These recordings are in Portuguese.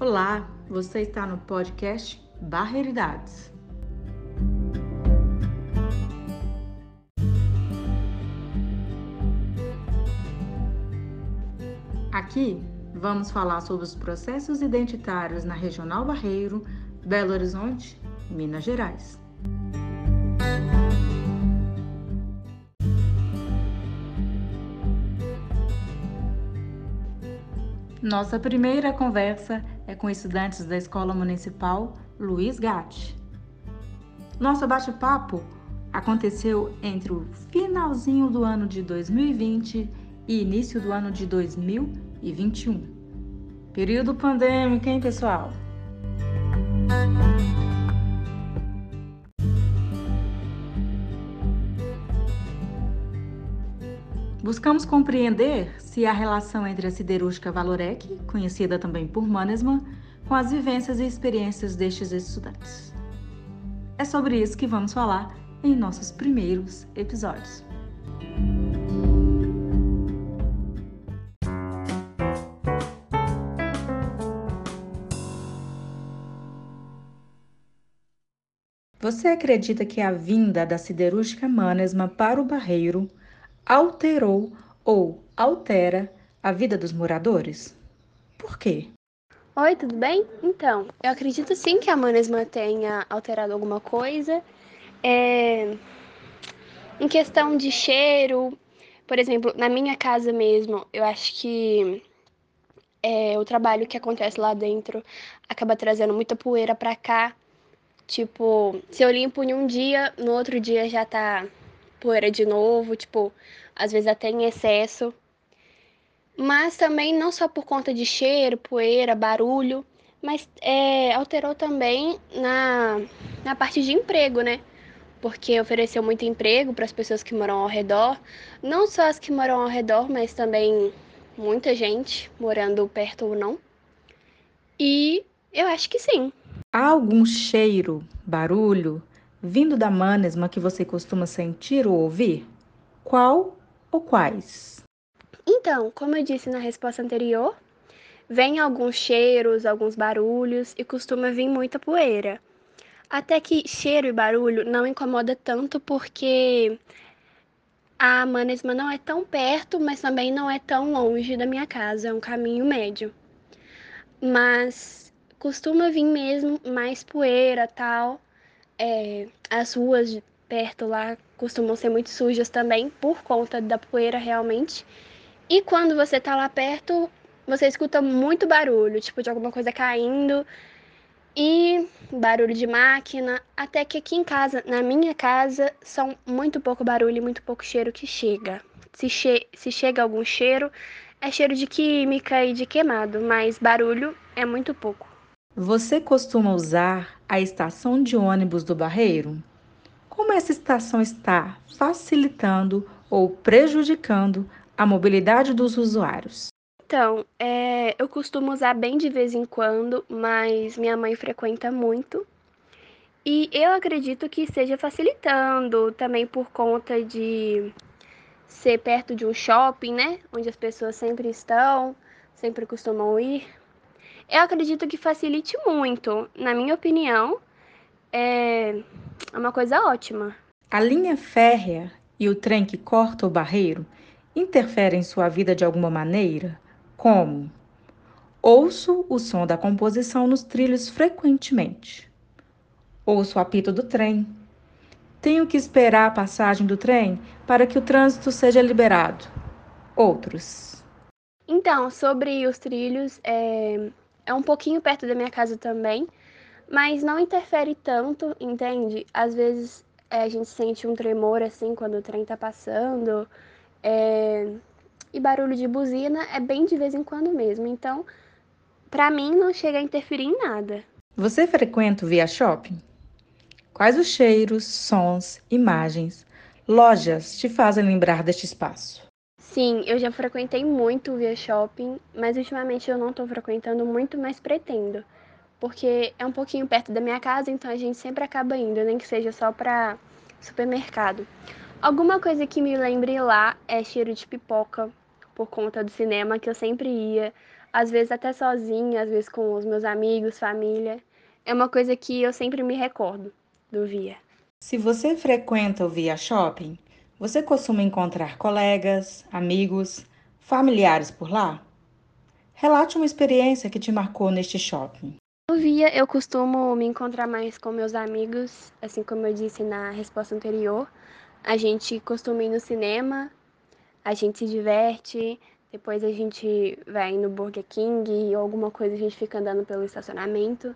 Olá, você está no podcast Barreiridades. Aqui vamos falar sobre os processos identitários na Regional Barreiro, Belo Horizonte, Minas Gerais. Nossa primeira conversa é com estudantes da Escola Municipal Luiz Gatti. Nosso bate-papo aconteceu entre o finalzinho do ano de 2020 e início do ano de 2021. Período pandêmico, hein, pessoal? Buscamos compreender se a relação entre a siderúrgica Valorec, conhecida também por Mannesmann, com as vivências e experiências destes estudantes. É sobre isso que vamos falar em nossos primeiros episódios. Você acredita que a vinda da siderúrgica Mannesmann para o Barreiro alterou ou altera a vida dos moradores? Por quê? Oi, tudo bem? Então, eu acredito sim que a Manesma tenha alterado alguma coisa. É... Em questão de cheiro, por exemplo, na minha casa mesmo, eu acho que é, o trabalho que acontece lá dentro acaba trazendo muita poeira para cá. Tipo, se eu limpo em um dia, no outro dia já tá poeira de novo, tipo, às vezes até em excesso. Mas também não só por conta de cheiro, poeira, barulho, mas é, alterou também na, na parte de emprego, né? Porque ofereceu muito emprego para as pessoas que moram ao redor, não só as que moram ao redor, mas também muita gente morando perto ou não. E eu acho que sim. Há algum cheiro, barulho, vindo da manesma que você costuma sentir ou ouvir? Qual ou quais? Então, como eu disse na resposta anterior, vem alguns cheiros, alguns barulhos e costuma vir muita poeira. Até que cheiro e barulho não incomoda tanto porque a Manesma não é tão perto, mas também não é tão longe da minha casa, é um caminho médio. Mas costuma vir mesmo mais poeira, tal, é, as ruas perto lá costumam ser muito sujas também, por conta da poeira realmente. E quando você tá lá perto, você escuta muito barulho, tipo de alguma coisa caindo e barulho de máquina, até que aqui em casa, na minha casa, são muito pouco barulho e muito pouco cheiro que chega. Se, che se chega algum cheiro, é cheiro de química e de queimado, mas barulho é muito pouco. Você costuma usar a estação de ônibus do Barreiro? Como essa estação está facilitando ou prejudicando a mobilidade dos usuários? Então, é, eu costumo usar bem de vez em quando, mas minha mãe frequenta muito. E eu acredito que esteja facilitando também por conta de ser perto de um shopping, né? Onde as pessoas sempre estão, sempre costumam ir. Eu acredito que facilite muito. Na minha opinião, é uma coisa ótima. A linha férrea e o trem que corta o barreiro interferem em sua vida de alguma maneira? Como? Ouço o som da composição nos trilhos frequentemente. Ouço o apito do trem. Tenho que esperar a passagem do trem para que o trânsito seja liberado. Outros. Então, sobre os trilhos, é, é um pouquinho perto da minha casa também, mas não interfere tanto, entende? Às vezes é, a gente sente um tremor assim quando o trem tá passando, é... e barulho de buzina é bem de vez em quando mesmo. Então, para mim, não chega a interferir em nada. Você frequenta o Via Shopping? Quais os cheiros, sons, imagens, lojas te fazem lembrar deste espaço? Sim, eu já frequentei muito o Via Shopping, mas ultimamente eu não estou frequentando muito, mas pretendo. Porque é um pouquinho perto da minha casa, então a gente sempre acaba indo, nem que seja só para supermercado. Alguma coisa que me lembre lá é cheiro de pipoca, por conta do cinema, que eu sempre ia. às vezes até sozinha, às vezes com os meus amigos, família. É uma coisa que eu sempre me recordo do Via. Se você frequenta o Via Shopping, você costuma encontrar colegas, amigos, familiares por lá? Relate uma experiência que te marcou neste shopping. No Via, eu costumo me encontrar mais com meus amigos, assim como eu disse na resposta anterior. A gente costuma ir no cinema, a gente se diverte, depois a gente vai no Burger King ou alguma coisa a gente fica andando pelo estacionamento.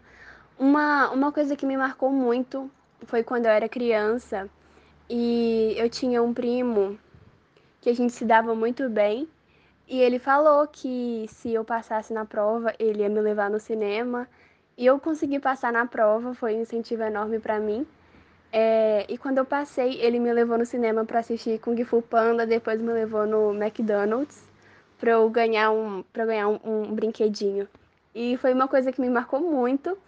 Uma, uma coisa que me marcou muito foi quando eu era criança e eu tinha um primo que a gente se dava muito bem e ele falou que se eu passasse na prova, ele ia me levar no cinema. E eu consegui passar na prova, foi um incentivo enorme para mim. É, e quando eu passei, ele me levou no cinema para assistir Kung Fu Panda, depois me levou no McDonald's para eu ganhar um, para ganhar um, um brinquedinho. E foi uma coisa que me marcou muito,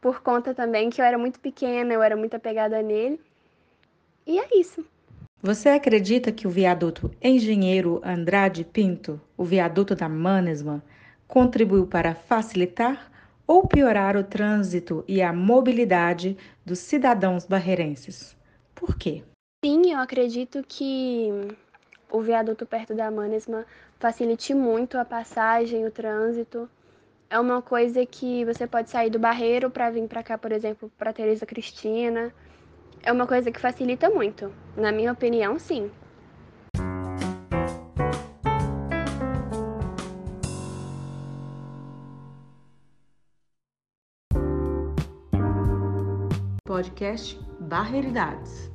por conta também que eu era muito pequena, eu era muito apegada nele. E é isso. Você acredita que o viaduto Engenheiro Andrade Pinto, o viaduto da Manesman, contribuiu para facilitar ou piorar o trânsito e a mobilidade dos cidadãos barreirenses? Por quê? Sim, eu acredito que o viaduto perto da Manesman facilite muito a passagem, o trânsito. É uma coisa que você pode sair do Barreiro para vir para cá, por exemplo, para Teresa Cristina é uma coisa que facilita muito. Na minha opinião, sim. Podcast Barreiridades.